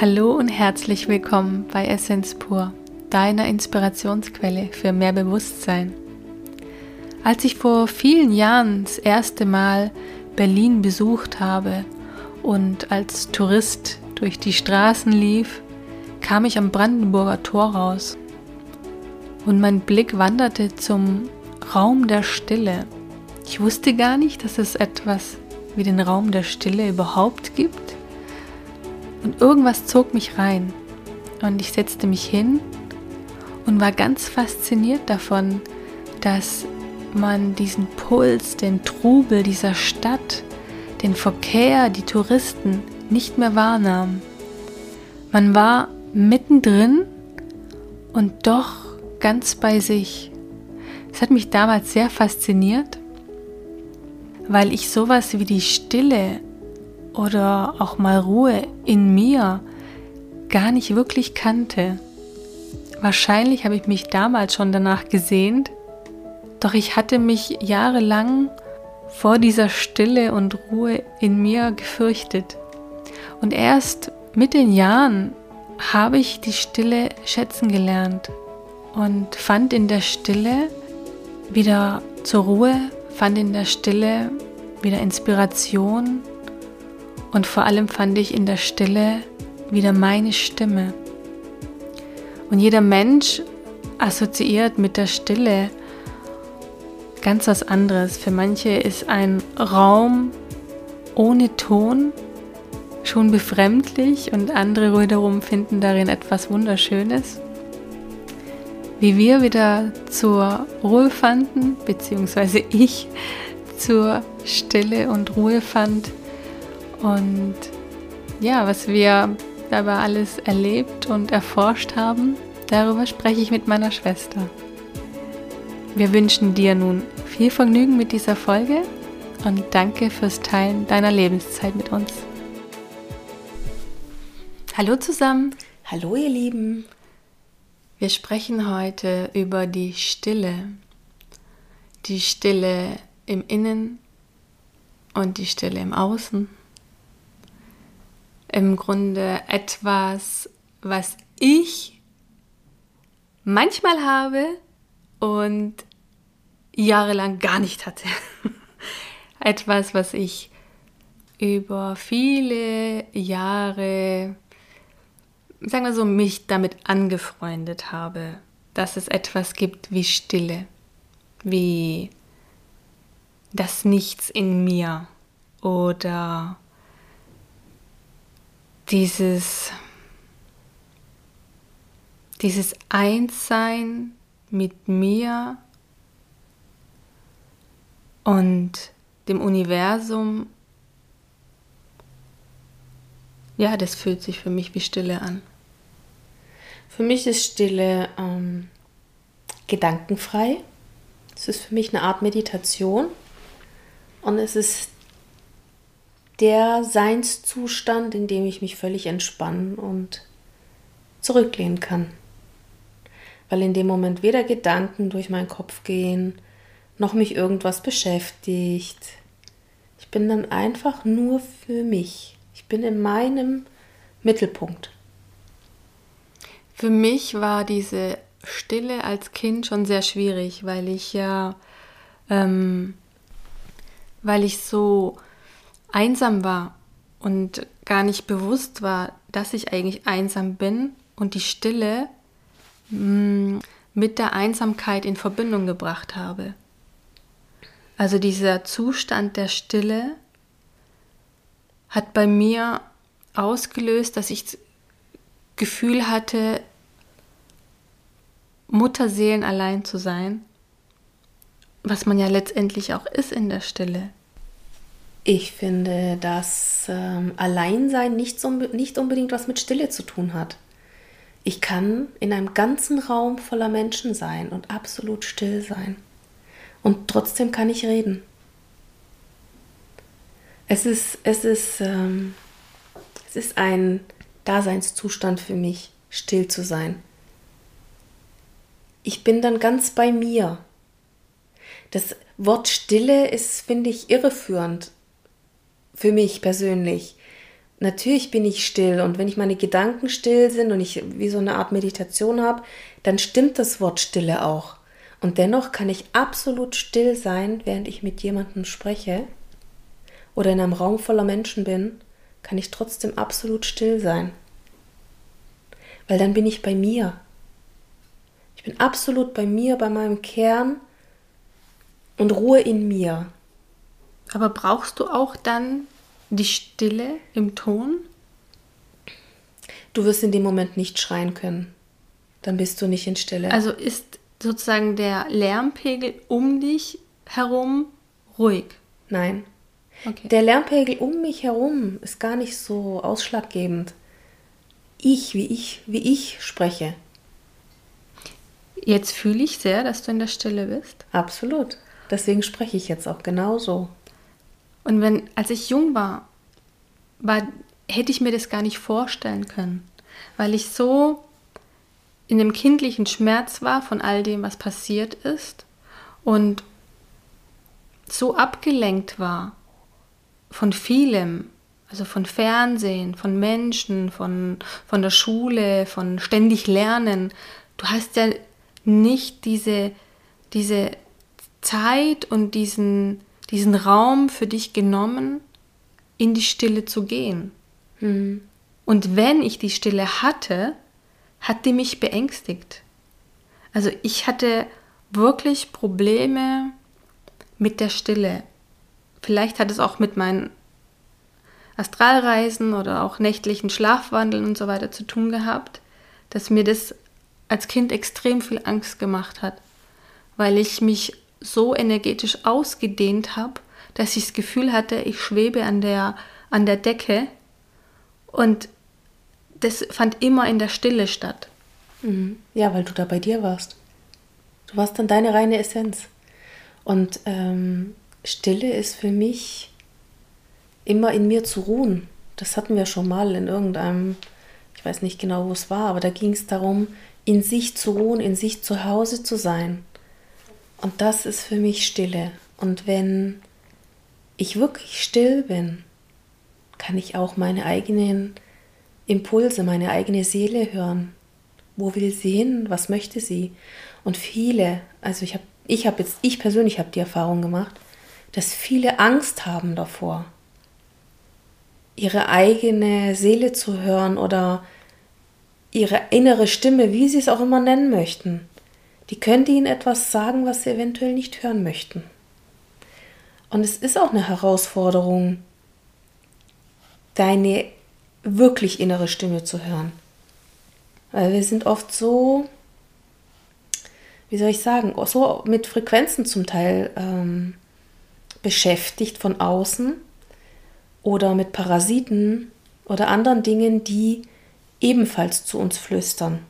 Hallo und herzlich willkommen bei Essence Pur, deiner Inspirationsquelle für mehr Bewusstsein. Als ich vor vielen Jahren das erste Mal Berlin besucht habe und als Tourist durch die Straßen lief, kam ich am Brandenburger Tor raus und mein Blick wanderte zum Raum der Stille. Ich wusste gar nicht, dass es etwas wie den Raum der Stille überhaupt gibt. Und irgendwas zog mich rein. Und ich setzte mich hin und war ganz fasziniert davon, dass man diesen Puls, den Trubel dieser Stadt, den Verkehr, die Touristen nicht mehr wahrnahm. Man war mittendrin und doch ganz bei sich. Es hat mich damals sehr fasziniert, weil ich sowas wie die Stille oder auch mal Ruhe in mir gar nicht wirklich kannte. Wahrscheinlich habe ich mich damals schon danach gesehnt, doch ich hatte mich jahrelang vor dieser Stille und Ruhe in mir gefürchtet. Und erst mit den Jahren habe ich die Stille schätzen gelernt und fand in der Stille wieder zur Ruhe, fand in der Stille wieder Inspiration und vor allem fand ich in der Stille wieder meine Stimme. Und jeder Mensch assoziiert mit der Stille ganz was anderes. Für manche ist ein Raum ohne Ton schon befremdlich und andere wiederum finden darin etwas Wunderschönes. Wie wir wieder zur Ruhe fanden, beziehungsweise ich zur Stille und Ruhe fand, und ja, was wir dabei alles erlebt und erforscht haben, darüber spreche ich mit meiner Schwester. Wir wünschen dir nun viel Vergnügen mit dieser Folge und danke fürs Teilen deiner Lebenszeit mit uns. Hallo zusammen. Hallo ihr Lieben. Wir sprechen heute über die Stille. Die Stille im Innen und die Stille im Außen im Grunde etwas, was ich manchmal habe und jahrelang gar nicht hatte. etwas, was ich über viele Jahre, sagen wir so, mich damit angefreundet habe, dass es etwas gibt wie Stille, wie das Nichts in mir oder dieses, dieses Einssein mit mir und dem Universum, ja, das fühlt sich für mich wie Stille an. Für mich ist Stille ähm, gedankenfrei. Es ist für mich eine Art Meditation und es ist der Seinszustand, in dem ich mich völlig entspannen und zurücklehnen kann. Weil in dem Moment weder Gedanken durch meinen Kopf gehen, noch mich irgendwas beschäftigt. Ich bin dann einfach nur für mich. Ich bin in meinem Mittelpunkt. Für mich war diese Stille als Kind schon sehr schwierig, weil ich ja, ähm, weil ich so einsam war und gar nicht bewusst war, dass ich eigentlich einsam bin und die Stille mm, mit der Einsamkeit in Verbindung gebracht habe. Also dieser Zustand der Stille hat bei mir ausgelöst, dass ich das Gefühl hatte, Mutterseelen allein zu sein, was man ja letztendlich auch ist in der Stille. Ich finde, dass ähm, Alleinsein nicht, so, nicht unbedingt was mit Stille zu tun hat. Ich kann in einem ganzen Raum voller Menschen sein und absolut still sein. Und trotzdem kann ich reden. Es ist, es ist, ähm, es ist ein Daseinszustand für mich, still zu sein. Ich bin dann ganz bei mir. Das Wort Stille ist, finde ich, irreführend für mich persönlich, natürlich bin ich still und wenn ich meine Gedanken still sind und ich wie so eine Art Meditation habe, dann stimmt das Wort Stille auch. Und dennoch kann ich absolut still sein, während ich mit jemandem spreche oder in einem Raum voller Menschen bin, kann ich trotzdem absolut still sein. Weil dann bin ich bei mir. Ich bin absolut bei mir, bei meinem Kern und Ruhe in mir. Aber brauchst du auch dann die Stille im Ton? Du wirst in dem Moment nicht schreien können. Dann bist du nicht in Stille. Also ist sozusagen der Lärmpegel um dich herum ruhig? Nein. Okay. Der Lärmpegel um mich herum ist gar nicht so ausschlaggebend. Ich, wie ich, wie ich spreche. Jetzt fühle ich sehr, dass du in der Stille bist. Absolut. Deswegen spreche ich jetzt auch genauso. Und wenn, als ich jung war, war, hätte ich mir das gar nicht vorstellen können, weil ich so in dem kindlichen Schmerz war von all dem, was passiert ist und so abgelenkt war von vielem, also von Fernsehen, von Menschen, von, von der Schule, von ständig Lernen. Du hast ja nicht diese, diese Zeit und diesen, diesen Raum für dich genommen, in die Stille zu gehen. Mhm. Und wenn ich die Stille hatte, hat die mich beängstigt. Also ich hatte wirklich Probleme mit der Stille. Vielleicht hat es auch mit meinen Astralreisen oder auch nächtlichen Schlafwandeln und so weiter zu tun gehabt, dass mir das als Kind extrem viel Angst gemacht hat, weil ich mich so energetisch ausgedehnt habe, dass ich das Gefühl hatte, ich schwebe an der, an der Decke und das fand immer in der Stille statt. Mhm. Ja, weil du da bei dir warst. Du warst dann deine reine Essenz. Und ähm, Stille ist für mich immer in mir zu ruhen. Das hatten wir schon mal in irgendeinem, ich weiß nicht genau, wo es war, aber da ging es darum, in sich zu ruhen, in sich zu Hause zu sein. Und das ist für mich Stille. Und wenn ich wirklich still bin, kann ich auch meine eigenen Impulse, meine eigene Seele hören. Wo will sie hin? Was möchte sie? Und viele, also ich habe ich habe jetzt ich persönlich habe die Erfahrung gemacht, dass viele Angst haben davor, ihre eigene Seele zu hören oder ihre innere Stimme, wie sie es auch immer nennen möchten. Die könnte ihnen etwas sagen, was sie eventuell nicht hören möchten. Und es ist auch eine Herausforderung, deine wirklich innere Stimme zu hören. Weil wir sind oft so, wie soll ich sagen, so mit Frequenzen zum Teil ähm, beschäftigt von außen oder mit Parasiten oder anderen Dingen, die ebenfalls zu uns flüstern.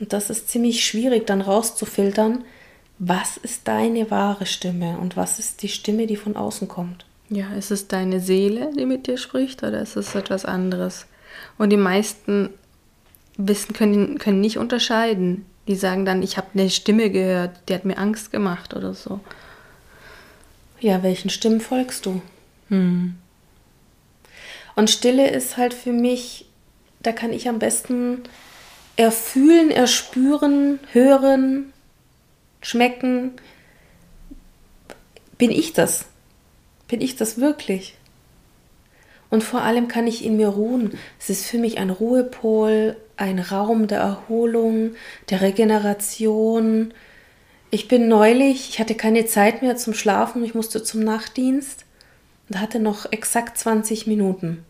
Und das ist ziemlich schwierig dann rauszufiltern, was ist deine wahre Stimme und was ist die Stimme, die von außen kommt. Ja, ist es deine Seele, die mit dir spricht oder ist es etwas anderes? Und die meisten wissen, können, können nicht unterscheiden. Die sagen dann, ich habe eine Stimme gehört, die hat mir Angst gemacht oder so. Ja, welchen Stimmen folgst du? Hm. Und Stille ist halt für mich, da kann ich am besten erfühlen, erspüren, hören, schmecken. Bin ich das? Bin ich das wirklich? Und vor allem kann ich in mir ruhen. Es ist für mich ein Ruhepol, ein Raum der Erholung, der Regeneration. Ich bin neulich, ich hatte keine Zeit mehr zum Schlafen, ich musste zum Nachtdienst und hatte noch exakt 20 Minuten.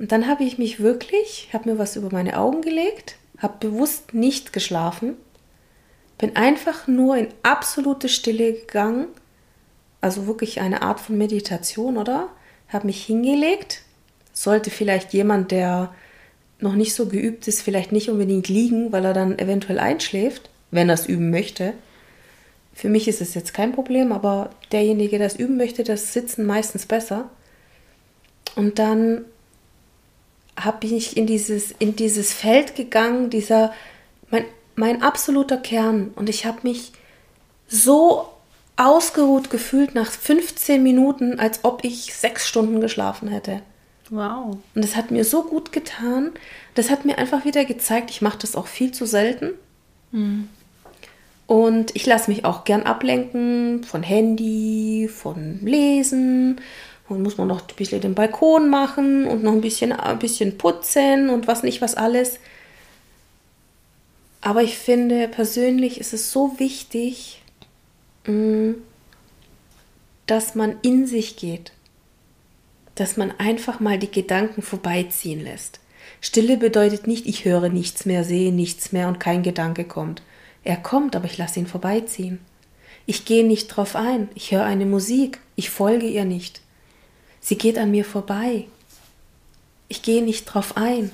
Und dann habe ich mich wirklich, habe mir was über meine Augen gelegt, habe bewusst nicht geschlafen, bin einfach nur in absolute Stille gegangen, also wirklich eine Art von Meditation, oder? Habe mich hingelegt, sollte vielleicht jemand, der noch nicht so geübt ist, vielleicht nicht unbedingt liegen, weil er dann eventuell einschläft, wenn er es üben möchte. Für mich ist es jetzt kein Problem, aber derjenige, der es üben möchte, das Sitzen meistens besser. Und dann habe ich in dieses, in dieses Feld gegangen, dieser, mein, mein absoluter Kern. Und ich habe mich so ausgeruht gefühlt nach 15 Minuten, als ob ich sechs Stunden geschlafen hätte. Wow. Und das hat mir so gut getan. Das hat mir einfach wieder gezeigt, ich mache das auch viel zu selten. Mhm. Und ich lasse mich auch gern ablenken von Handy, von Lesen. Und muss man noch ein bisschen den Balkon machen und noch ein bisschen, ein bisschen putzen und was nicht, was alles. Aber ich finde persönlich ist es so wichtig, mm, dass man in sich geht. Dass man einfach mal die Gedanken vorbeiziehen lässt. Stille bedeutet nicht, ich höre nichts mehr, sehe nichts mehr und kein Gedanke kommt. Er kommt, aber ich lasse ihn vorbeiziehen. Ich gehe nicht drauf ein, ich höre eine Musik, ich folge ihr nicht. Sie geht an mir vorbei. Ich gehe nicht drauf ein.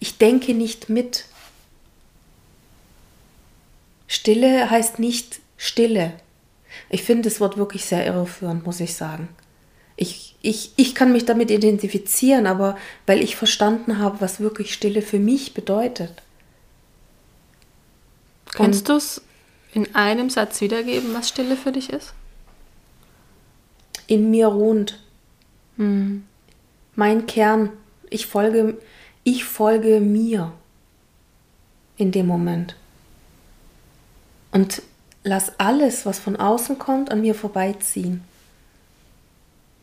Ich denke nicht mit. Stille heißt nicht Stille. Ich finde das Wort wirklich sehr irreführend, muss ich sagen. Ich, ich, ich kann mich damit identifizieren, aber weil ich verstanden habe, was wirklich Stille für mich bedeutet. Kannst du es in einem Satz wiedergeben, was Stille für dich ist? In mir ruht. Hm. Mein Kern. Ich folge, ich folge mir in dem Moment. Und lass alles, was von außen kommt, an mir vorbeiziehen.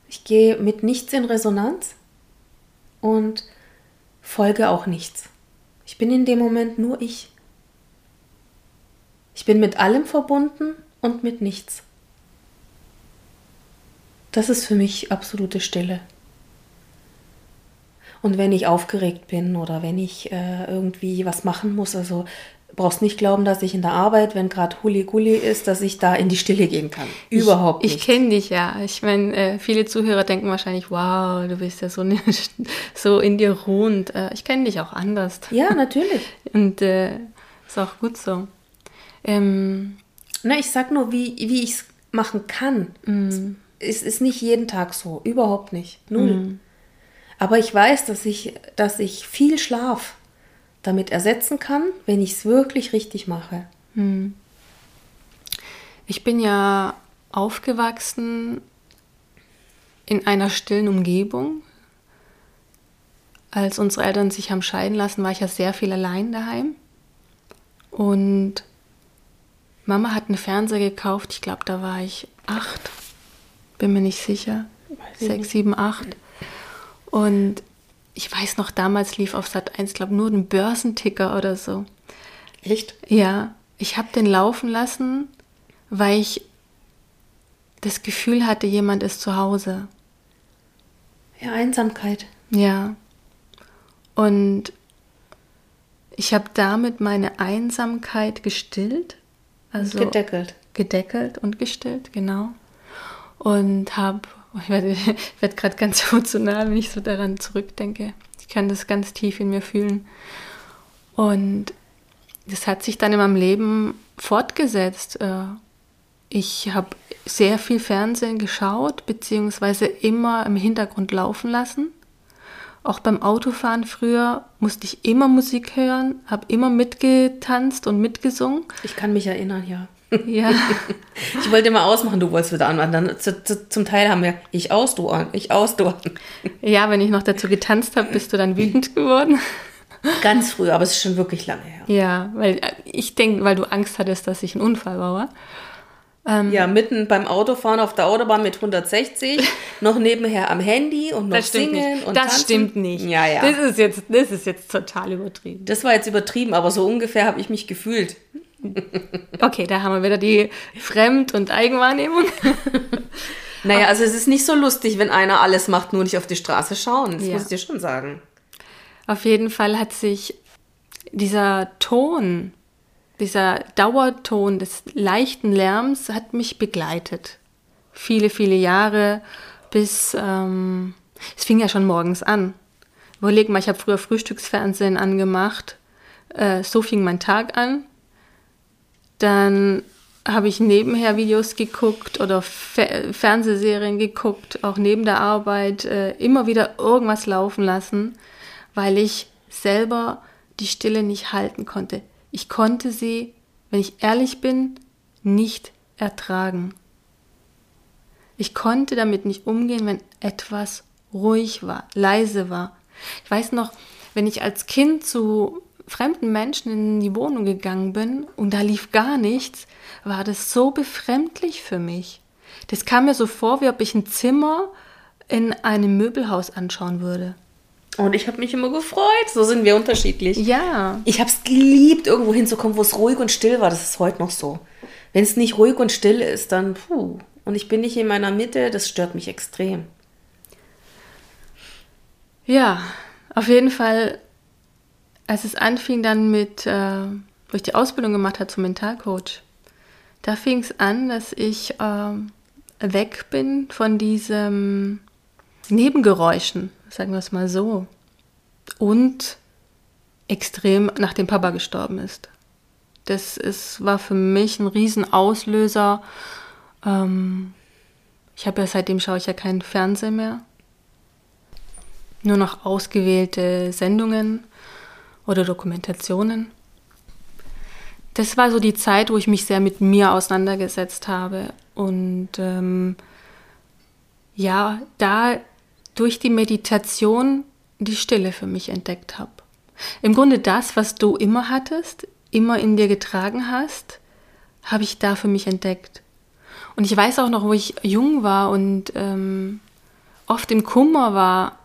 Ich gehe mit nichts in Resonanz und folge auch nichts. Ich bin in dem Moment nur ich. Ich bin mit allem verbunden und mit nichts. Das ist für mich absolute Stille. Und wenn ich aufgeregt bin oder wenn ich äh, irgendwie was machen muss, also brauchst nicht glauben, dass ich in der Arbeit, wenn gerade Huli-Gulli ist, dass ich da in die Stille gehen kann. Überhaupt ich, nicht. Ich kenne dich ja. Ich meine, äh, viele Zuhörer denken wahrscheinlich, wow, du bist ja so, ne, so in dir ruhend. Äh, ich kenne dich auch anders. Ja, natürlich. Und äh, ist auch gut so. Ähm, Na, ich sag nur, wie, wie ich es machen kann. Mm. Es ist nicht jeden Tag so. Überhaupt nicht. Null. Mm. Aber ich weiß, dass ich, dass ich viel Schlaf damit ersetzen kann, wenn ich es wirklich richtig mache. Mm. Ich bin ja aufgewachsen in einer stillen Umgebung. Als unsere Eltern sich haben scheiden lassen, war ich ja sehr viel allein daheim. Und Mama hat einen Fernseher gekauft, ich glaube, da war ich acht, bin mir nicht sicher, sechs, sieben, acht. Und ich weiß noch, damals lief auf Sat 1, glaube nur ein Börsenticker oder so. Echt? Ja, ich habe den laufen lassen, weil ich das Gefühl hatte, jemand ist zu Hause. Ja, Einsamkeit. Ja. Und ich habe damit meine Einsamkeit gestillt also gedeckelt. Gedeckelt und gestillt, genau. Und habe, ich werde, werd gerade ganz emotional, wenn ich so daran zurückdenke. Ich kann das ganz tief in mir fühlen. Und das hat sich dann in meinem Leben fortgesetzt. Äh, ich habe sehr viel Fernsehen geschaut, beziehungsweise immer im Hintergrund laufen lassen. Auch beim Autofahren früher musste ich immer Musik hören, habe immer mitgetanzt und mitgesungen. Ich kann mich erinnern, ja. Ja. ich wollte immer ausmachen, du wolltest wieder an. Dann, zu, zu, zum Teil haben wir ich aus, du an, ich aus, du an. Ja, wenn ich noch dazu getanzt habe, bist du dann wütend geworden. Ganz früh, aber es ist schon wirklich lange her. Ja, weil ich denke, weil du Angst hattest, dass ich einen Unfall baue. Ähm, ja, mitten beim Autofahren auf der Autobahn mit 160, noch nebenher am Handy und noch singen nicht. und Das tanzen. stimmt nicht. Ja, ja. Das ist, jetzt, das ist jetzt total übertrieben. Das war jetzt übertrieben, aber so ungefähr habe ich mich gefühlt. Okay, da haben wir wieder die Fremd- und Eigenwahrnehmung. naja, also es ist nicht so lustig, wenn einer alles macht, nur nicht auf die Straße schauen. Das ja. muss ich dir schon sagen. Auf jeden Fall hat sich dieser Ton dieser Dauerton des leichten Lärms hat mich begleitet. Viele, viele Jahre bis, ähm, es fing ja schon morgens an. Überleg mal, ich habe früher Frühstücksfernsehen angemacht. Äh, so fing mein Tag an. Dann habe ich nebenher Videos geguckt oder Fer Fernsehserien geguckt, auch neben der Arbeit, äh, immer wieder irgendwas laufen lassen, weil ich selber die Stille nicht halten konnte. Ich konnte sie, wenn ich ehrlich bin, nicht ertragen. Ich konnte damit nicht umgehen, wenn etwas ruhig war, leise war. Ich weiß noch, wenn ich als Kind zu fremden Menschen in die Wohnung gegangen bin und da lief gar nichts, war das so befremdlich für mich. Das kam mir so vor, wie ob ich ein Zimmer in einem Möbelhaus anschauen würde. Und ich habe mich immer gefreut. So sind wir unterschiedlich. Ja. Ich habe es geliebt, irgendwo hinzukommen, wo es ruhig und still war. Das ist heute noch so. Wenn es nicht ruhig und still ist, dann puh. Und ich bin nicht in meiner Mitte, das stört mich extrem. Ja, auf jeden Fall, als es anfing dann mit, äh, wo ich die Ausbildung gemacht habe zum Mentalcoach, da fing es an, dass ich äh, weg bin von diesen Nebengeräuschen, sagen wir es mal so. Und extrem nachdem Papa gestorben ist. Das ist, war für mich ein Riesenauslöser. Ähm, ich habe ja seitdem schaue ich ja keinen Fernsehen mehr. Nur noch ausgewählte Sendungen oder Dokumentationen. Das war so die Zeit, wo ich mich sehr mit mir auseinandergesetzt habe und ähm, ja, da durch die Meditation die Stille für mich entdeckt habe. Im Grunde das, was du immer hattest, immer in dir getragen hast, habe ich da für mich entdeckt. Und ich weiß auch noch, wo ich jung war und ähm, oft im Kummer war.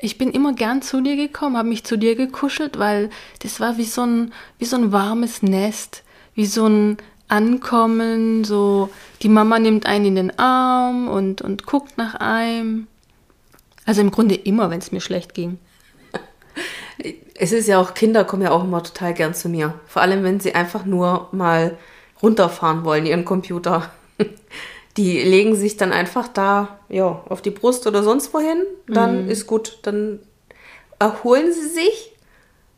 Ich bin immer gern zu dir gekommen, habe mich zu dir gekuschelt, weil das war wie so ein, wie so ein warmes Nest, wie so ein Ankommen, so die Mama nimmt einen in den Arm und, und guckt nach einem. Also im Grunde immer, wenn es mir schlecht ging. Es ist ja auch, Kinder kommen ja auch immer total gern zu mir. Vor allem, wenn sie einfach nur mal runterfahren wollen, ihren Computer. Die legen sich dann einfach da, ja, auf die Brust oder sonst wohin. Dann mhm. ist gut. Dann erholen sie sich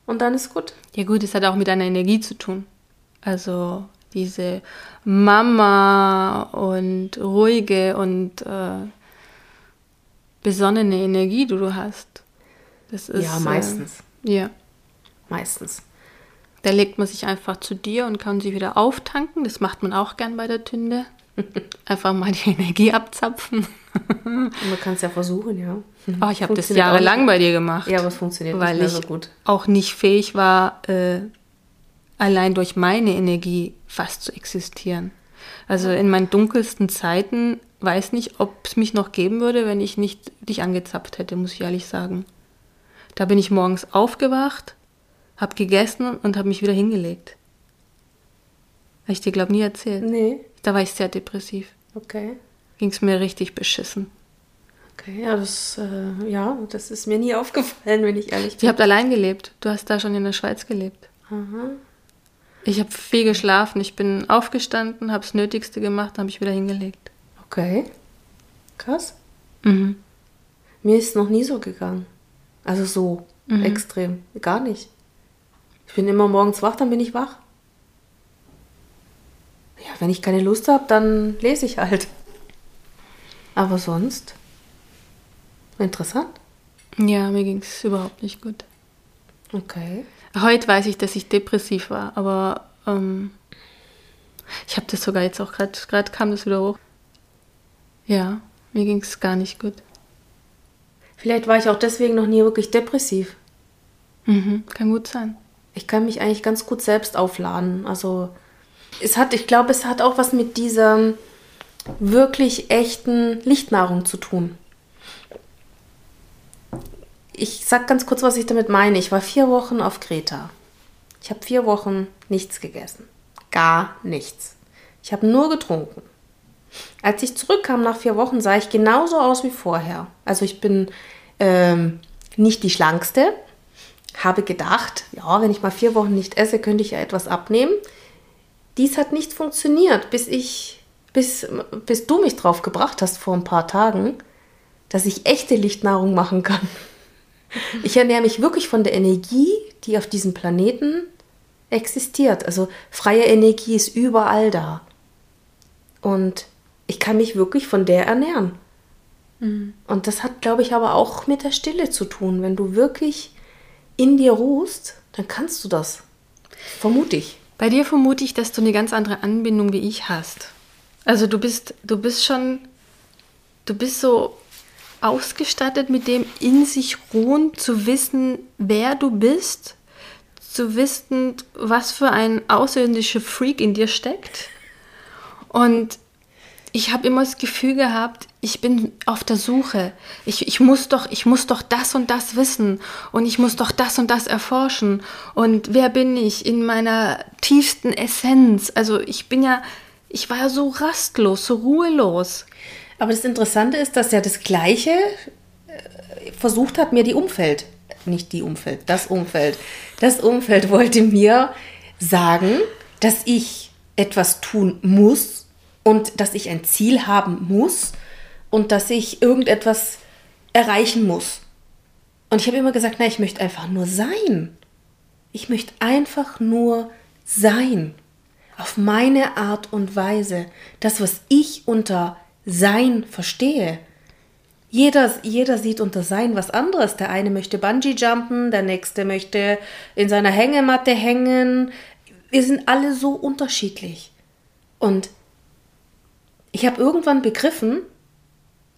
und dann ist gut. Ja, gut, es hat auch mit deiner Energie zu tun. Also diese Mama und ruhige und äh, besonnene Energie, die du hast. Das ist, ja, meistens. Äh, ja. Meistens. Da legt man sich einfach zu dir und kann sie wieder auftanken. Das macht man auch gern bei der Tünde. Einfach mal die Energie abzapfen. man kann es ja versuchen, ja. Oh, ich habe das jahrelang bei dir gemacht. Ja, aber es funktioniert weil nicht mehr so gut. ich auch nicht fähig war, äh, allein durch meine Energie fast zu existieren. Also in meinen dunkelsten Zeiten weiß nicht, ob es mich noch geben würde, wenn ich nicht dich angezapft hätte, muss ich ehrlich sagen. Da bin ich morgens aufgewacht, habe gegessen und habe mich wieder hingelegt. Habe ich dir, glaube nie erzählt. Nee. Da war ich sehr depressiv. Okay. Ging es mir richtig beschissen. Okay, ja das, äh, ja, das ist mir nie aufgefallen, wenn ich ehrlich bin. Ihr habt allein gelebt. Du hast da schon in der Schweiz gelebt. Aha. Ich habe viel geschlafen. Ich bin aufgestanden, habe das Nötigste gemacht, habe ich wieder hingelegt. Okay. Krass. Mhm. Mir ist es noch nie so gegangen. Also so mhm. extrem. Gar nicht. Ich bin immer morgens wach, dann bin ich wach. Wenn ich keine Lust habe, dann lese ich halt. Aber sonst. Interessant. Ja, mir ging es überhaupt nicht gut. Okay. Heute weiß ich, dass ich depressiv war, aber ähm, ich habe das sogar jetzt auch gerade, gerade kam das wieder hoch. Ja, mir ging es gar nicht gut. Vielleicht war ich auch deswegen noch nie wirklich depressiv. Mhm, kann gut sein. Ich kann mich eigentlich ganz gut selbst aufladen. Also es hat, ich glaube, es hat auch was mit dieser wirklich echten Lichtnahrung zu tun ich sag ganz kurz, was ich damit meine. Ich war vier Wochen auf Kreta. Ich habe vier Wochen nichts gegessen. Gar nichts. Ich habe nur getrunken. Als ich zurückkam nach vier Wochen, sah ich genauso aus wie vorher. Also ich bin ähm, nicht die schlankste. Habe gedacht, ja, wenn ich mal vier Wochen nicht esse, könnte ich ja etwas abnehmen. Dies hat nicht funktioniert, bis ich, bis, bis du mich drauf gebracht hast vor ein paar Tagen, dass ich echte Lichtnahrung machen kann. Ich ernähre mich wirklich von der Energie, die auf diesem Planeten existiert. Also freie Energie ist überall da. Und ich kann mich wirklich von der ernähren. Mhm. Und das hat, glaube ich, aber auch mit der Stille zu tun. Wenn du wirklich in dir ruhst, dann kannst du das. Vermute ich. Bei dir vermute ich, dass du eine ganz andere Anbindung wie ich hast. Also du bist, du bist schon, du bist so ausgestattet mit dem in sich ruhen, zu wissen, wer du bist, zu wissen, was für ein außerirdischer Freak in dir steckt. Und ich habe immer das Gefühl gehabt, ich bin auf der Suche. Ich, ich, muss doch, ich muss doch das und das wissen und ich muss doch das und das erforschen. Und wer bin ich in meiner tiefsten Essenz? Also ich bin ja, ich war ja so rastlos, so ruhelos. Aber das Interessante ist, dass er das Gleiche äh, versucht hat, mir die Umfeld, nicht die Umfeld, das Umfeld. Das Umfeld wollte mir sagen, dass ich etwas tun muss und dass ich ein Ziel haben muss und dass ich irgendetwas erreichen muss. Und ich habe immer gesagt, nein, ich möchte einfach nur sein. Ich möchte einfach nur sein. Auf meine Art und Weise. Das, was ich unter sein verstehe. Jeder, jeder sieht unter Sein was anderes. Der eine möchte Bungee jumpen, der nächste möchte in seiner Hängematte hängen. Wir sind alle so unterschiedlich. Und ich habe irgendwann begriffen,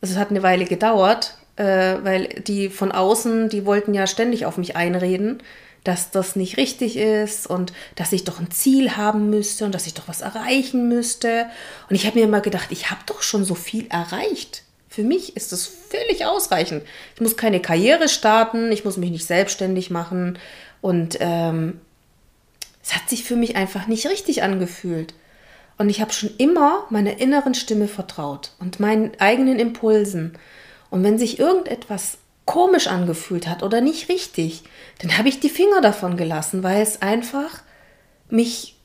also es hat eine Weile gedauert, äh, weil die von außen, die wollten ja ständig auf mich einreden, dass das nicht richtig ist und dass ich doch ein Ziel haben müsste und dass ich doch was erreichen müsste. Und ich habe mir immer gedacht, ich habe doch schon so viel erreicht. Für mich ist das völlig ausreichend. Ich muss keine Karriere starten, ich muss mich nicht selbstständig machen und ähm, es hat sich für mich einfach nicht richtig angefühlt. Und ich habe schon immer meiner inneren Stimme vertraut und meinen eigenen Impulsen. Und wenn sich irgendetwas komisch angefühlt hat oder nicht richtig, dann habe ich die Finger davon gelassen, weil es einfach mich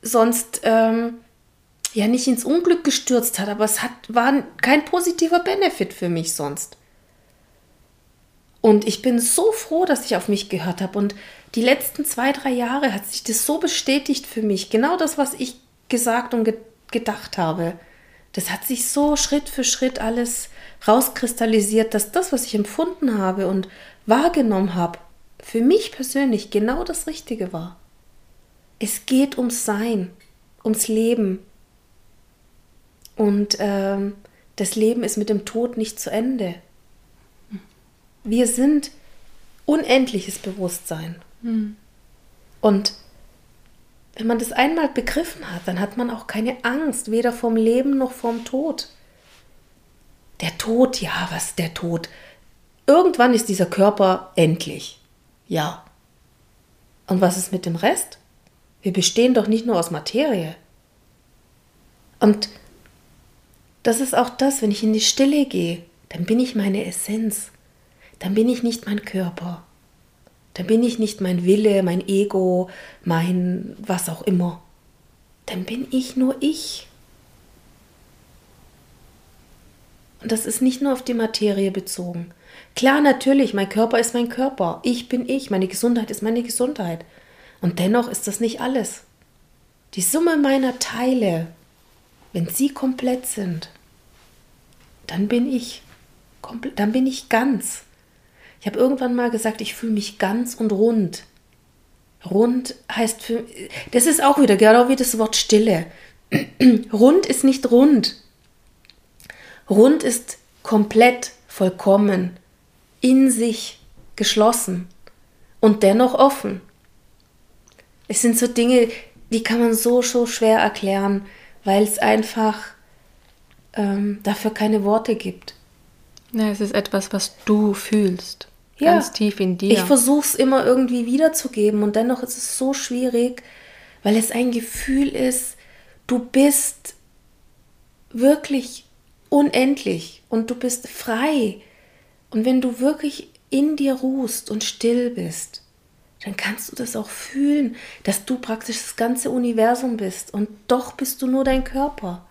sonst ähm, ja nicht ins Unglück gestürzt hat, aber es hat, war kein positiver Benefit für mich sonst. Und ich bin so froh, dass ich auf mich gehört habe. Und die letzten zwei, drei Jahre hat sich das so bestätigt für mich. Genau das, was ich gesagt und ge gedacht habe. Das hat sich so Schritt für Schritt alles rauskristallisiert, dass das, was ich empfunden habe und wahrgenommen habe, für mich persönlich genau das Richtige war. Es geht ums Sein, ums Leben. Und ähm, das Leben ist mit dem Tod nicht zu Ende. Wir sind unendliches Bewusstsein. Mhm. Und wenn man das einmal begriffen hat, dann hat man auch keine Angst, weder vom Leben noch vom Tod. Der Tod, ja, was der Tod? Irgendwann ist dieser Körper endlich. Ja. Und was ist mit dem Rest? Wir bestehen doch nicht nur aus Materie. Und das ist auch das, wenn ich in die Stille gehe, dann bin ich meine Essenz. Dann bin ich nicht mein Körper. Dann bin ich nicht mein Wille, mein Ego, mein was auch immer. Dann bin ich nur ich. Und das ist nicht nur auf die Materie bezogen. Klar, natürlich, mein Körper ist mein Körper. Ich bin ich. Meine Gesundheit ist meine Gesundheit. Und dennoch ist das nicht alles. Die Summe meiner Teile, wenn sie komplett sind, dann bin ich, dann bin ich ganz. Ich habe irgendwann mal gesagt, ich fühle mich ganz und rund. Rund heißt für, das ist auch wieder genau wie das Wort Stille. rund ist nicht rund. Rund ist komplett, vollkommen, in sich geschlossen und dennoch offen. Es sind so Dinge, die kann man so, so schwer erklären, weil es einfach ähm, dafür keine Worte gibt. Ja, es ist etwas, was du fühlst. Ja, ganz tief in dir. Ich versuche es immer irgendwie wiederzugeben und dennoch ist es so schwierig, weil es ein Gefühl ist, du bist wirklich unendlich und du bist frei. Und wenn du wirklich in dir ruhst und still bist, dann kannst du das auch fühlen, dass du praktisch das ganze Universum bist und doch bist du nur dein Körper.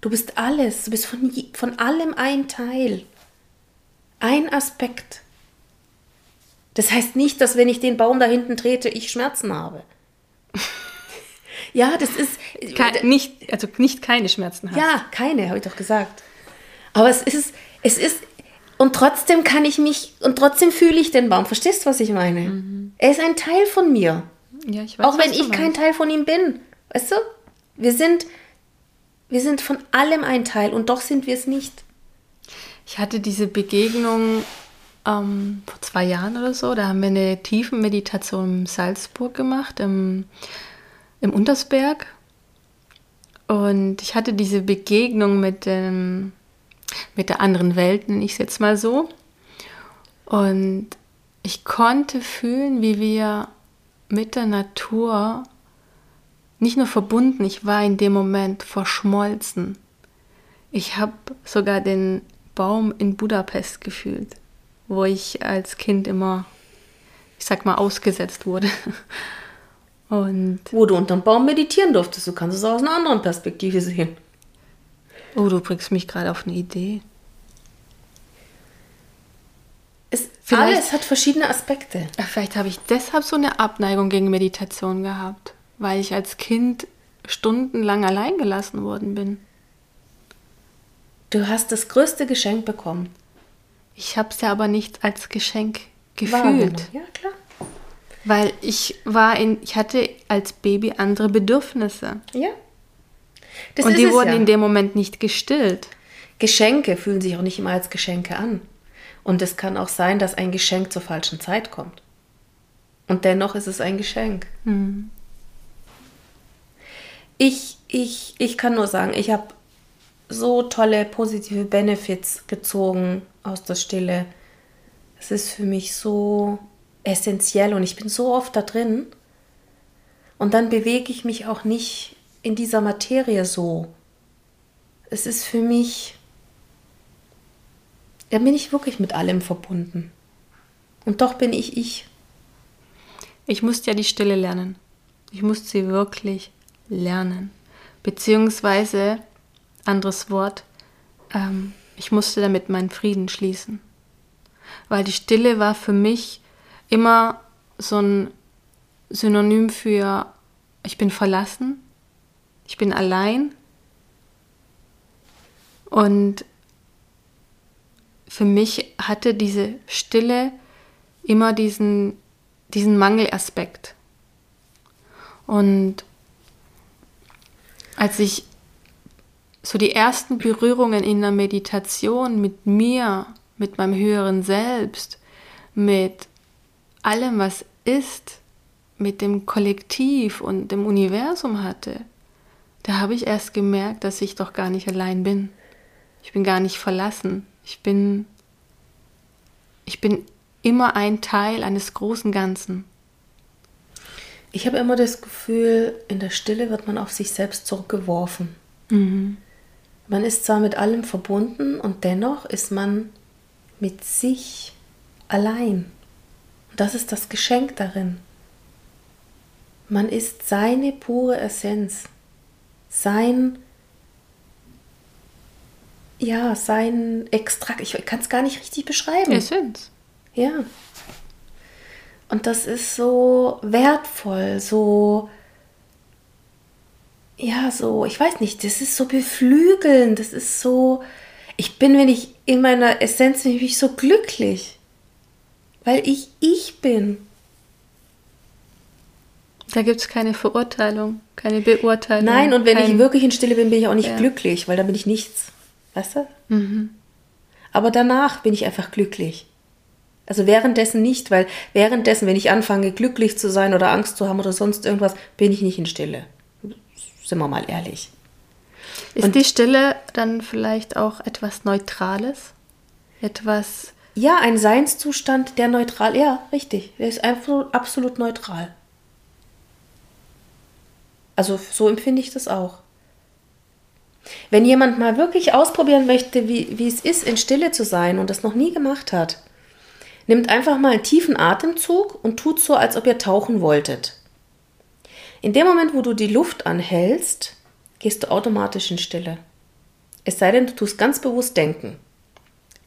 Du bist alles, du bist von, von allem ein Teil, ein Aspekt. Das heißt nicht, dass wenn ich den Baum da hinten trete, ich Schmerzen habe. Ja, das ist. Ke nicht, also nicht keine Schmerzen hast. Ja, keine, habe ich doch gesagt. Aber es ist, es ist, und trotzdem kann ich mich, und trotzdem fühle ich den Baum. Verstehst du, was ich meine? Mhm. Er ist ein Teil von mir. Ja, ich weiß, Auch wenn ich meinst. kein Teil von ihm bin. Weißt du? Wir sind, wir sind von allem ein Teil und doch sind wir es nicht. Ich hatte diese Begegnung ähm, vor zwei Jahren oder so. Da haben wir eine Tiefenmeditation in Salzburg gemacht, im, im Untersberg. Und ich hatte diese Begegnung mit, dem, mit der anderen Welt, nenne ich es jetzt mal so. Und ich konnte fühlen, wie wir mit der Natur nicht nur verbunden, ich war in dem Moment verschmolzen. Ich habe sogar den Baum in Budapest gefühlt, wo ich als Kind immer, ich sag mal, ausgesetzt wurde. Und wo du unter dem Baum meditieren durftest, du kannst es aus einer anderen Perspektive sehen. Oh, du bringst mich gerade auf eine Idee. Es, alles hat verschiedene Aspekte. Vielleicht habe ich deshalb so eine Abneigung gegen Meditation gehabt, weil ich als Kind stundenlang allein gelassen worden bin. Du hast das größte Geschenk bekommen. Ich habe es ja aber nicht als Geschenk gefühlt. Ja, klar. Weil ich war in, ich hatte als Baby andere Bedürfnisse. Ja. Das Und die wurden ja. in dem Moment nicht gestillt. Geschenke fühlen sich auch nicht immer als Geschenke an. Und es kann auch sein, dass ein Geschenk zur falschen Zeit kommt. Und dennoch ist es ein Geschenk. Mhm. Ich, ich, ich kann nur sagen, ich habe so tolle positive Benefits gezogen aus der Stille. Es ist für mich so essentiell und ich bin so oft da drin. Und dann bewege ich mich auch nicht in dieser Materie so. Es ist für mich, da bin ich wirklich mit allem verbunden. Und doch bin ich ich. Ich musste ja die Stille lernen. Ich musste sie wirklich lernen. Beziehungsweise anderes Wort, ähm, ich musste damit meinen Frieden schließen. Weil die Stille war für mich immer so ein Synonym für ich bin verlassen, ich bin allein und für mich hatte diese Stille immer diesen, diesen Mangelaspekt. Und als ich so die ersten Berührungen in der Meditation mit mir, mit meinem höheren Selbst, mit allem, was ist, mit dem Kollektiv und dem Universum hatte, da habe ich erst gemerkt, dass ich doch gar nicht allein bin. Ich bin gar nicht verlassen. Ich bin, ich bin immer ein Teil eines großen Ganzen. Ich habe immer das Gefühl, in der Stille wird man auf sich selbst zurückgeworfen. Mhm. Man ist zwar mit allem verbunden und dennoch ist man mit sich allein. Und das ist das Geschenk darin. Man ist seine pure Essenz, sein, ja, sein Extrakt. Ich kann es gar nicht richtig beschreiben. Essenz. Ja. Und das ist so wertvoll, so ja, so, ich weiß nicht, das ist so beflügelnd, das ist so, ich bin, wenn ich in meiner Essenz bin, ich so glücklich, weil ich ich bin. Da gibt es keine Verurteilung, keine Beurteilung. Nein, und wenn kein, ich wirklich in Stille bin, bin ich auch nicht ja. glücklich, weil da bin ich nichts. Weißt du? Mhm. Aber danach bin ich einfach glücklich. Also währenddessen nicht, weil währenddessen, wenn ich anfange, glücklich zu sein oder Angst zu haben oder sonst irgendwas, bin ich nicht in Stille sind wir mal ehrlich. Ist Und die Stille dann vielleicht auch etwas Neutrales? Etwas. Ja, ein Seinszustand, der neutral, ja, richtig. Der ist einfach absolut neutral. Also so empfinde ich das auch. Wenn jemand mal wirklich ausprobieren möchte, wie, wie es ist, in Stille zu sein und das noch nie gemacht hat, nimmt einfach mal einen tiefen Atemzug und tut so, als ob ihr tauchen wolltet. In dem Moment, wo du die Luft anhältst, gehst du automatisch in Stille. Es sei denn, du tust ganz bewusst denken.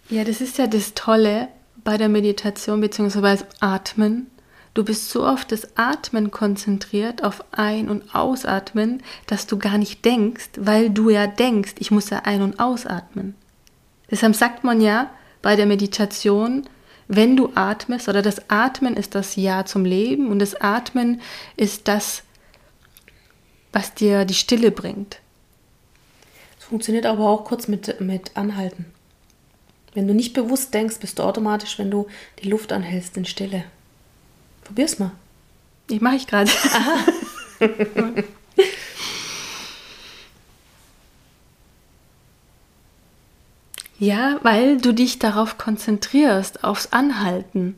Ja, das ist ja das Tolle bei der Meditation bzw. Atmen. Du bist so auf das Atmen konzentriert, auf Ein- und Ausatmen, dass du gar nicht denkst, weil du ja denkst, ich muss ja ein- und ausatmen. Deshalb sagt man ja bei der Meditation, wenn du atmest, oder das Atmen ist das Ja zum Leben und das Atmen ist das, was dir die Stille bringt. Es funktioniert aber auch kurz mit, mit Anhalten. Wenn du nicht bewusst denkst, bist du automatisch, wenn du die Luft anhältst, in Stille. Probier's mal. Ich mache ich gerade. ja, weil du dich darauf konzentrierst, aufs Anhalten.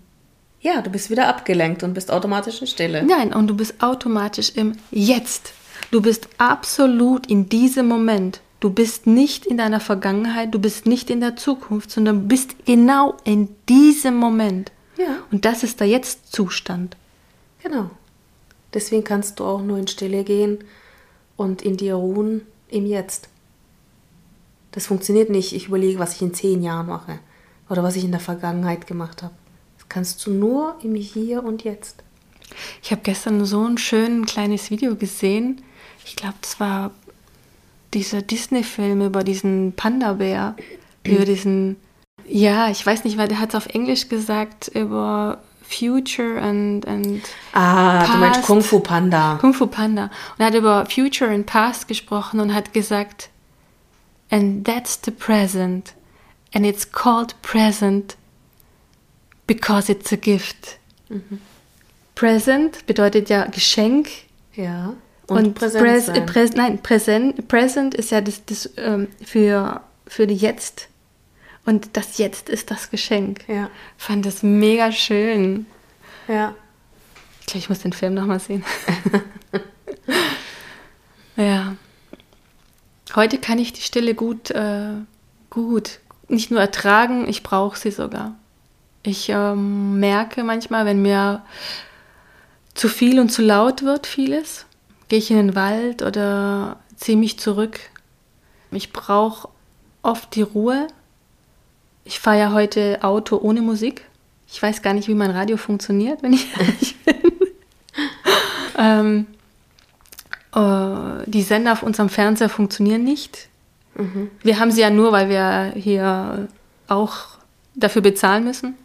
Ja, du bist wieder abgelenkt und bist automatisch in Stille. Nein, und du bist automatisch im Jetzt. Du bist absolut in diesem Moment. Du bist nicht in deiner Vergangenheit, du bist nicht in der Zukunft, sondern du bist genau in diesem Moment. Ja. Und das ist der Jetzt-Zustand. Genau. Deswegen kannst du auch nur in Stille gehen und in dir ruhen im Jetzt. Das funktioniert nicht, ich überlege, was ich in zehn Jahren mache oder was ich in der Vergangenheit gemacht habe. Das kannst du nur im Hier und Jetzt. Ich habe gestern so ein schön kleines Video gesehen. Ich glaube, das war dieser Disney-Film über diesen Panda-Bär, über diesen, ja, ich weiß nicht, weil der hat es auf Englisch gesagt, über Future and, and Ah, Past. du meinst Kung Fu Panda. Kung Fu Panda. Und er hat über Future and Past gesprochen und hat gesagt, and that's the present. And it's called present because it's a gift. Present bedeutet ja Geschenk. Ja. Und, präsent pres sein. pres nein, present, present ist ja das, das ähm, für, für die Jetzt. Und das Jetzt ist das Geschenk. Ja. Fand das mega schön. Ja. Ich glaube, ich muss den Film nochmal sehen. Heute kann ich die Stille gut, äh, gut, nicht nur ertragen, ich brauche sie sogar. Ich ähm, merke manchmal, wenn mir zu viel und zu laut wird, vieles, gehe ich in den Wald oder ziehe mich zurück. Ich brauche oft die Ruhe. Ich fahre ja heute Auto ohne Musik. Ich weiß gar nicht, wie mein Radio funktioniert, wenn ich ehrlich bin. ähm, äh, die Sender auf unserem Fernseher funktionieren nicht. Wir haben sie ja nur, weil wir hier auch dafür bezahlen müssen.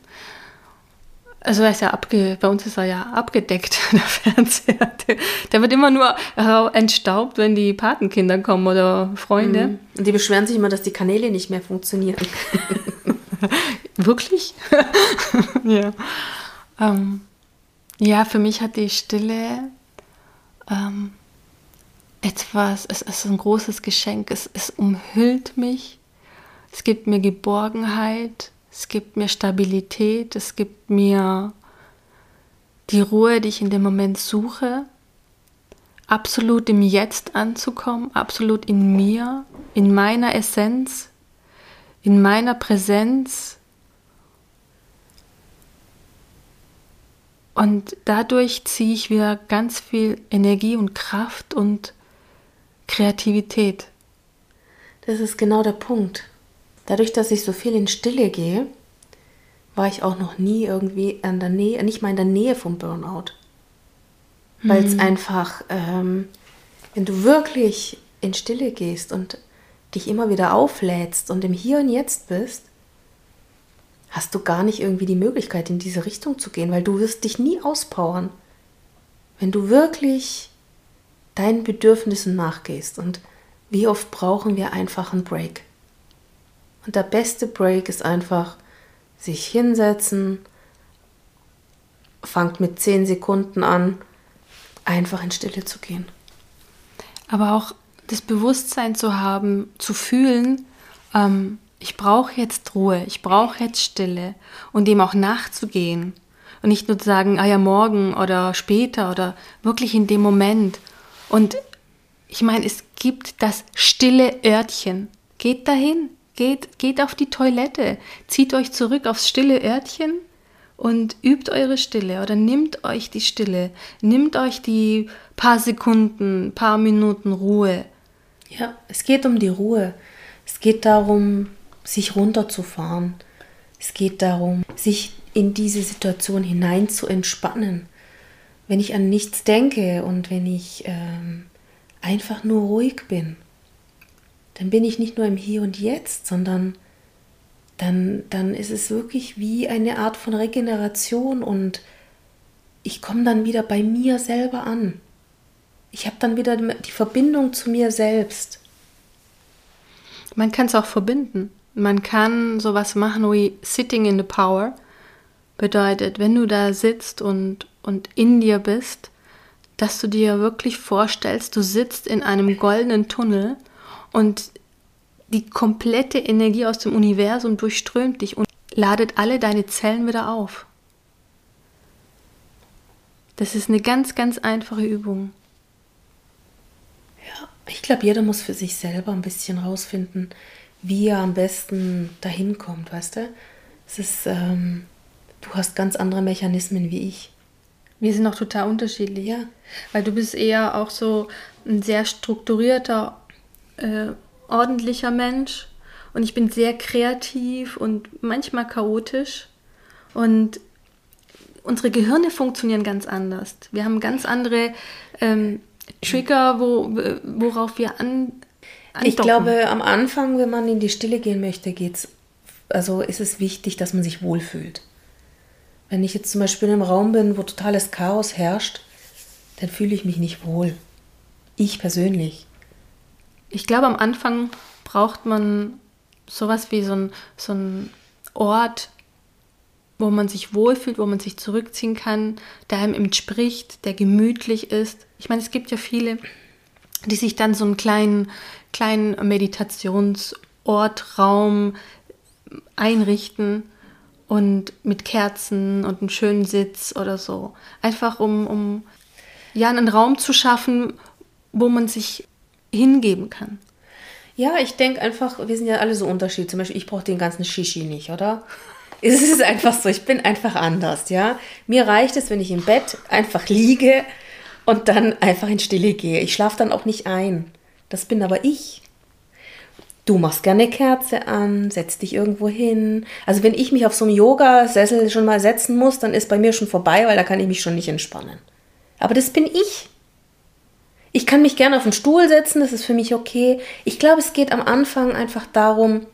Also er ist ja abge, bei uns ist er ja abgedeckt, der Fernseher. Der, der wird immer nur entstaubt, wenn die Patenkinder kommen oder Freunde. Und die beschweren sich immer, dass die Kanäle nicht mehr funktionieren. Wirklich? ja. Ähm, ja, für mich hat die Stille ähm, etwas, es ist ein großes Geschenk. Es, es umhüllt mich, es gibt mir Geborgenheit, es gibt mir Stabilität, es gibt mir die Ruhe, die ich in dem Moment suche. Absolut im Jetzt anzukommen, absolut in mir, in meiner Essenz, in meiner Präsenz. Und dadurch ziehe ich wieder ganz viel Energie und Kraft und Kreativität. Das ist genau der Punkt. Dadurch, dass ich so viel in Stille gehe, war ich auch noch nie irgendwie an der Nähe, nicht mal in der Nähe vom Burnout. Weil es einfach, ähm, wenn du wirklich in Stille gehst und dich immer wieder auflädst und im Hier und Jetzt bist, hast du gar nicht irgendwie die Möglichkeit, in diese Richtung zu gehen, weil du wirst dich nie auspowern. Wenn du wirklich deinen Bedürfnissen nachgehst. Und wie oft brauchen wir einfach einen Break? Und der beste Break ist einfach sich hinsetzen, fangt mit 10 Sekunden an, einfach in Stille zu gehen. Aber auch das Bewusstsein zu haben, zu fühlen, ähm, ich brauche jetzt Ruhe, ich brauche jetzt Stille und dem auch nachzugehen. Und nicht nur zu sagen, ah ja, morgen oder später oder wirklich in dem Moment. Und ich meine, es gibt das stille Örtchen. Geht dahin, geht, geht auf die Toilette, zieht euch zurück aufs stille Örtchen und übt eure Stille oder nimmt euch die Stille, nimmt euch die paar Sekunden, paar Minuten Ruhe. Ja, es geht um die Ruhe. Es geht darum, sich runterzufahren. Es geht darum, sich in diese Situation hinein zu entspannen. Wenn ich an nichts denke und wenn ich ähm, einfach nur ruhig bin, dann bin ich nicht nur im Hier und Jetzt, sondern dann, dann ist es wirklich wie eine Art von Regeneration und ich komme dann wieder bei mir selber an. Ich habe dann wieder die Verbindung zu mir selbst. Man kann es auch verbinden. Man kann sowas machen wie Sitting in the Power. Bedeutet, wenn du da sitzt und, und in dir bist, dass du dir wirklich vorstellst, du sitzt in einem goldenen Tunnel und die komplette Energie aus dem Universum durchströmt dich und ladet alle deine Zellen wieder auf. Das ist eine ganz, ganz einfache Übung. Ja, ich glaube, jeder muss für sich selber ein bisschen rausfinden, wie er am besten dahin kommt, weißt du? Es ist, ähm, du hast ganz andere Mechanismen wie ich. Wir sind auch total unterschiedlich. Ja. Weil du bist eher auch so ein sehr strukturierter, äh, ordentlicher Mensch. Und ich bin sehr kreativ und manchmal chaotisch. Und unsere Gehirne funktionieren ganz anders. Wir haben ganz andere ähm, Trigger, wo, worauf wir an. Andocken. Ich glaube, am Anfang, wenn man in die Stille gehen möchte, geht's, also ist es wichtig, dass man sich wohlfühlt. Wenn ich jetzt zum Beispiel in einem Raum bin, wo totales Chaos herrscht, dann fühle ich mich nicht wohl. Ich persönlich. Ich glaube, am Anfang braucht man sowas wie so ein, so ein Ort, wo man sich wohlfühlt, wo man sich zurückziehen kann, der einem entspricht, der gemütlich ist. Ich meine, es gibt ja viele, die sich dann so einen kleinen, kleinen Meditationsort, Raum einrichten und mit Kerzen und einen schönen Sitz oder so. Einfach um, um ja, einen Raum zu schaffen, wo man sich hingeben kann. Ja, ich denke einfach, wir sind ja alle so unterschiedlich. Zum Beispiel, ich brauche den ganzen Shishi nicht, oder? Es ist einfach so, ich bin einfach anders, ja. Mir reicht es, wenn ich im Bett einfach liege und dann einfach in Stille gehe. Ich schlafe dann auch nicht ein. Das bin aber ich. Du machst gerne eine Kerze an, setzt dich irgendwo hin. Also wenn ich mich auf so einem Yoga-Sessel schon mal setzen muss, dann ist bei mir schon vorbei, weil da kann ich mich schon nicht entspannen. Aber das bin ich. Ich kann mich gerne auf den Stuhl setzen, das ist für mich okay. Ich glaube, es geht am Anfang einfach darum,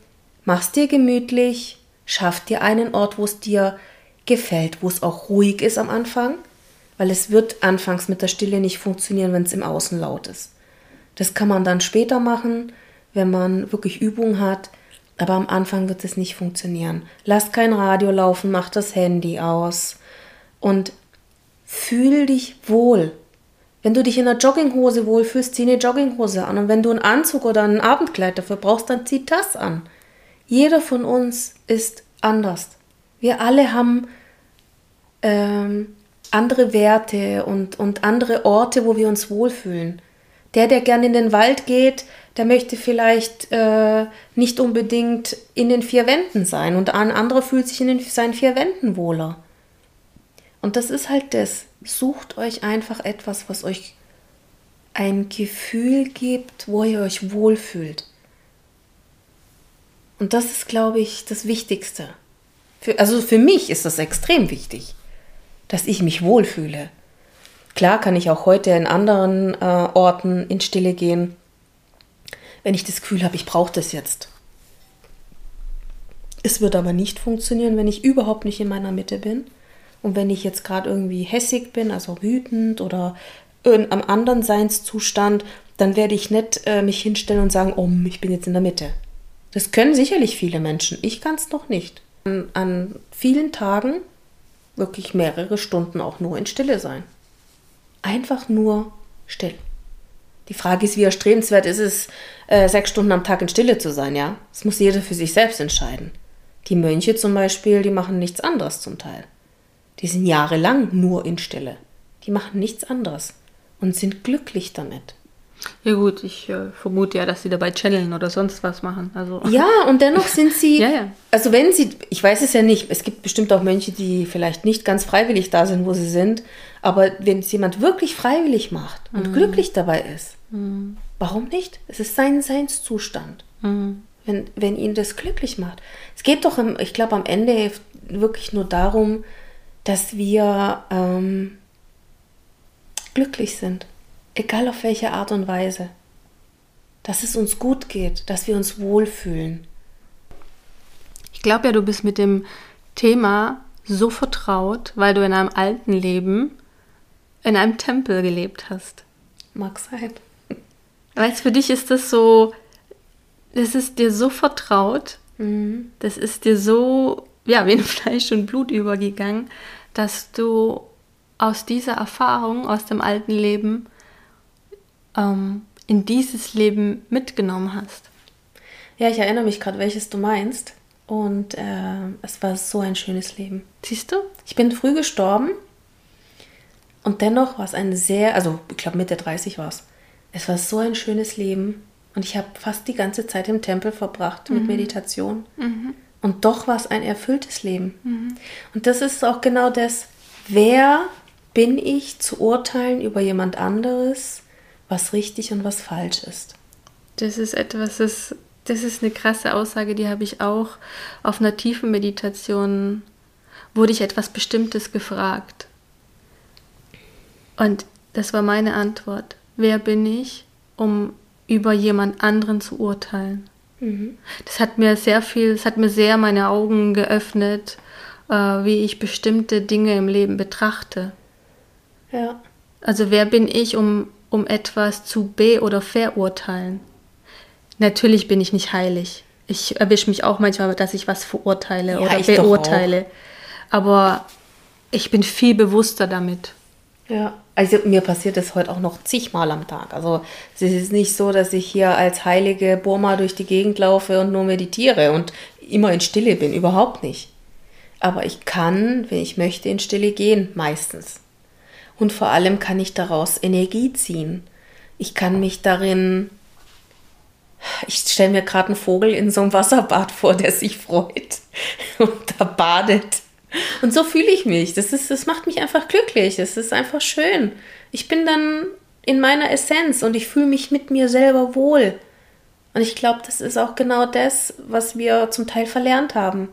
mach's dir gemütlich, Schaff dir einen Ort, wo es dir gefällt, wo es auch ruhig ist am Anfang, weil es wird anfangs mit der Stille nicht funktionieren, wenn es im Außen laut ist. Das kann man dann später machen, wenn man wirklich Übung hat, aber am Anfang wird es nicht funktionieren. Lass kein Radio laufen, mach das Handy aus und fühl dich wohl. Wenn du dich in einer Jogginghose wohlfühlst, zieh eine Jogginghose an. Und wenn du einen Anzug oder ein Abendkleid dafür brauchst, dann zieh das an. Jeder von uns ist anders. Wir alle haben ähm, andere Werte und, und andere Orte, wo wir uns wohlfühlen. Der, der gern in den Wald geht, der möchte vielleicht äh, nicht unbedingt in den vier Wänden sein und ein anderer fühlt sich in den, seinen vier Wänden wohler. Und das ist halt das. Sucht euch einfach etwas, was euch ein Gefühl gibt, wo ihr euch wohlfühlt. Und das ist, glaube ich, das Wichtigste. Für, also für mich ist das extrem wichtig, dass ich mich wohlfühle. Klar kann ich auch heute in anderen äh, Orten in Stille gehen, wenn ich das Gefühl habe, ich brauche das jetzt. Es wird aber nicht funktionieren, wenn ich überhaupt nicht in meiner Mitte bin. Und wenn ich jetzt gerade irgendwie hässig bin, also wütend oder einem anderen Seinszustand, dann werde ich nicht äh, mich hinstellen und sagen, oh, ich bin jetzt in der Mitte. Das können sicherlich viele Menschen. Ich kann es noch nicht. An, an, vielen Tagen wirklich mehrere Stunden auch nur in Stille sein. Einfach nur still. Die Frage ist, wie erstrebenswert ist es, äh, sechs Stunden am Tag in Stille zu sein, ja? Das muss jeder für sich selbst entscheiden. Die Mönche zum Beispiel, die machen nichts anderes zum Teil. Die sind jahrelang nur in Stille. Die machen nichts anderes und sind glücklich damit. Ja gut, ich äh, vermute ja, dass sie dabei channeln oder sonst was machen. Also. Ja, und dennoch sind sie, ja, ja. also wenn sie, ich weiß es ja nicht, es gibt bestimmt auch Mönche, die vielleicht nicht ganz freiwillig da sind, wo sie sind, aber wenn es jemand wirklich freiwillig macht und mhm. glücklich dabei ist, mhm. Warum nicht? Es ist sein Seinszustand. Mhm. Wenn, wenn ihn das glücklich macht. Es geht doch, im, ich glaube, am Ende wirklich nur darum, dass wir ähm, glücklich sind egal auf welche Art und Weise. Dass es uns gut geht, dass wir uns wohlfühlen. Ich glaube ja, du bist mit dem Thema so vertraut, weil du in einem alten Leben in einem Tempel gelebt hast. Mag sein. Weißt für dich ist das so, es ist dir so vertraut, Mhm. Das ist dir so, ja, wie in Fleisch und Blut übergegangen, dass du aus dieser Erfahrung, aus dem alten Leben, ähm, in dieses Leben mitgenommen hast. Ja, ich erinnere mich gerade, welches du meinst. Und äh, es war so ein schönes Leben. Siehst du? Ich bin früh gestorben. Und dennoch war es ein sehr, also ich glaube Mitte 30 war es. Es war so ein schönes Leben. Und ich habe fast die ganze Zeit im Tempel verbracht mhm. mit Meditation. Mhm. Und doch war es ein erfülltes Leben. Mhm. Und das ist auch genau das, wer bin ich zu urteilen über jemand anderes, was richtig und was falsch ist. Das ist etwas, das, das ist eine krasse Aussage, die habe ich auch auf einer tiefen Meditation, wurde ich etwas Bestimmtes gefragt. Und das war meine Antwort. Wer bin ich, um über jemand anderen zu urteilen? Mhm. Das hat mir sehr viel, das hat mir sehr meine Augen geöffnet, äh, wie ich bestimmte Dinge im Leben betrachte. Ja. Also wer bin ich, um, um etwas zu be- oder verurteilen? Natürlich bin ich nicht heilig. Ich erwische mich auch manchmal, dass ich was verurteile ja, oder beurteile. Aber ich bin viel bewusster damit. Ja, also mir passiert das heute auch noch zigmal am Tag. Also es ist nicht so, dass ich hier als heilige Burma durch die Gegend laufe und nur meditiere und immer in Stille bin. Überhaupt nicht. Aber ich kann, wenn ich möchte, in Stille gehen, meistens. Und vor allem kann ich daraus Energie ziehen. Ich kann mich darin. Ich stelle mir gerade einen Vogel in so einem Wasserbad vor, der sich freut und da badet. Und so fühle ich mich. Das, ist, das macht mich einfach glücklich. Es ist einfach schön. Ich bin dann in meiner Essenz und ich fühle mich mit mir selber wohl. Und ich glaube, das ist auch genau das, was wir zum Teil verlernt haben.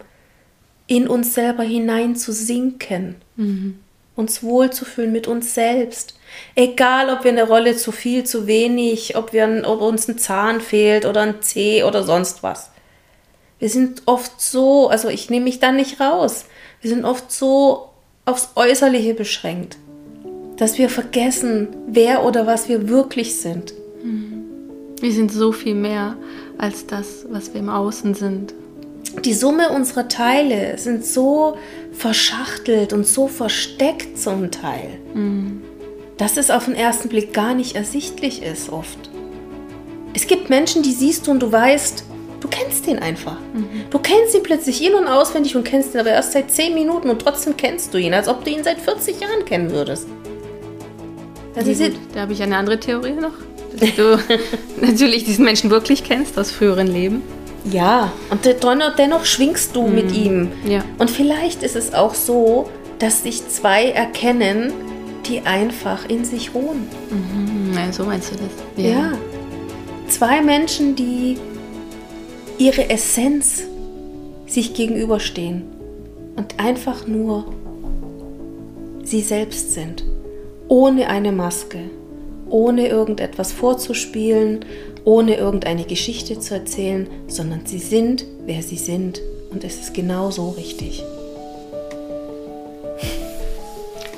In uns selber hinein zu sinken. Mhm uns wohlzufühlen mit uns selbst. Egal, ob wir eine Rolle zu viel, zu wenig, ob, wir, ob uns ein Zahn fehlt oder ein Zeh oder sonst was. Wir sind oft so, also ich nehme mich da nicht raus, wir sind oft so aufs Äußerliche beschränkt, dass wir vergessen, wer oder was wir wirklich sind. Wir sind so viel mehr als das, was wir im Außen sind die Summe unserer Teile sind so verschachtelt und so versteckt zum Teil, mhm. dass es auf den ersten Blick gar nicht ersichtlich ist oft. Es gibt Menschen, die siehst du und du weißt, kennst den einfach. Mhm. Du kennst ihn plötzlich in- und auswendig und kennst ihn aber erst seit 10 Minuten und trotzdem kennst du ihn, als ob du ihn seit 40 Jahren kennen würdest. Also gut, da habe ich eine andere Theorie noch, dass du natürlich diesen Menschen wirklich kennst aus früheren Leben. Ja, und dennoch schwingst du mhm. mit ihm. Ja. Und vielleicht ist es auch so, dass sich zwei erkennen, die einfach in sich ruhen. Mhm. Ja, so meinst du das? Ja. ja. Zwei Menschen, die ihre Essenz sich gegenüberstehen und einfach nur sie selbst sind, ohne eine Maske, ohne irgendetwas vorzuspielen, ohne irgendeine Geschichte zu erzählen, sondern sie sind, wer sie sind. Und es ist genau so richtig.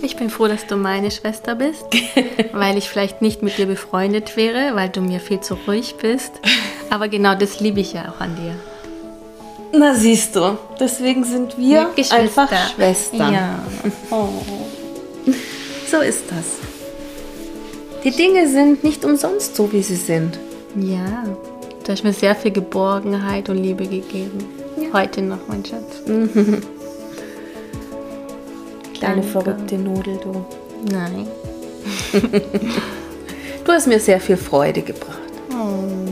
Ich bin froh, dass du meine Schwester bist, weil ich vielleicht nicht mit dir befreundet wäre, weil du mir viel zu ruhig bist. Aber genau das liebe ich ja auch an dir. Na siehst du, deswegen sind wir einfach Schwestern. Ja. Oh. So ist das. Die Dinge sind nicht umsonst so, wie sie sind. Ja, du hast mir sehr viel Geborgenheit und Liebe gegeben. Ja. Heute noch, mein Schatz. Kleine Danke. verrückte Nudel, du. Nein. du hast mir sehr viel Freude gebracht. Oh.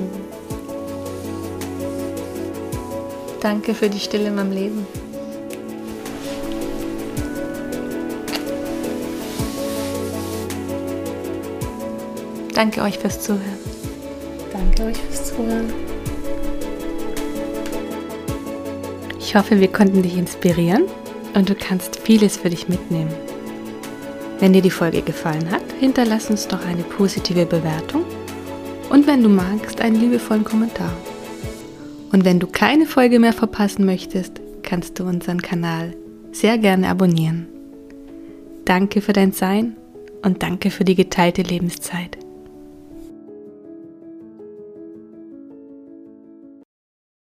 Danke für die Stille in meinem Leben. Danke euch fürs Zuhören. Danke euch fürs Zuhören. Ich hoffe, wir konnten dich inspirieren und du kannst vieles für dich mitnehmen. Wenn dir die Folge gefallen hat, hinterlass uns doch eine positive Bewertung und wenn du magst, einen liebevollen Kommentar. Und wenn du keine Folge mehr verpassen möchtest, kannst du unseren Kanal sehr gerne abonnieren. Danke für dein Sein und danke für die geteilte Lebenszeit.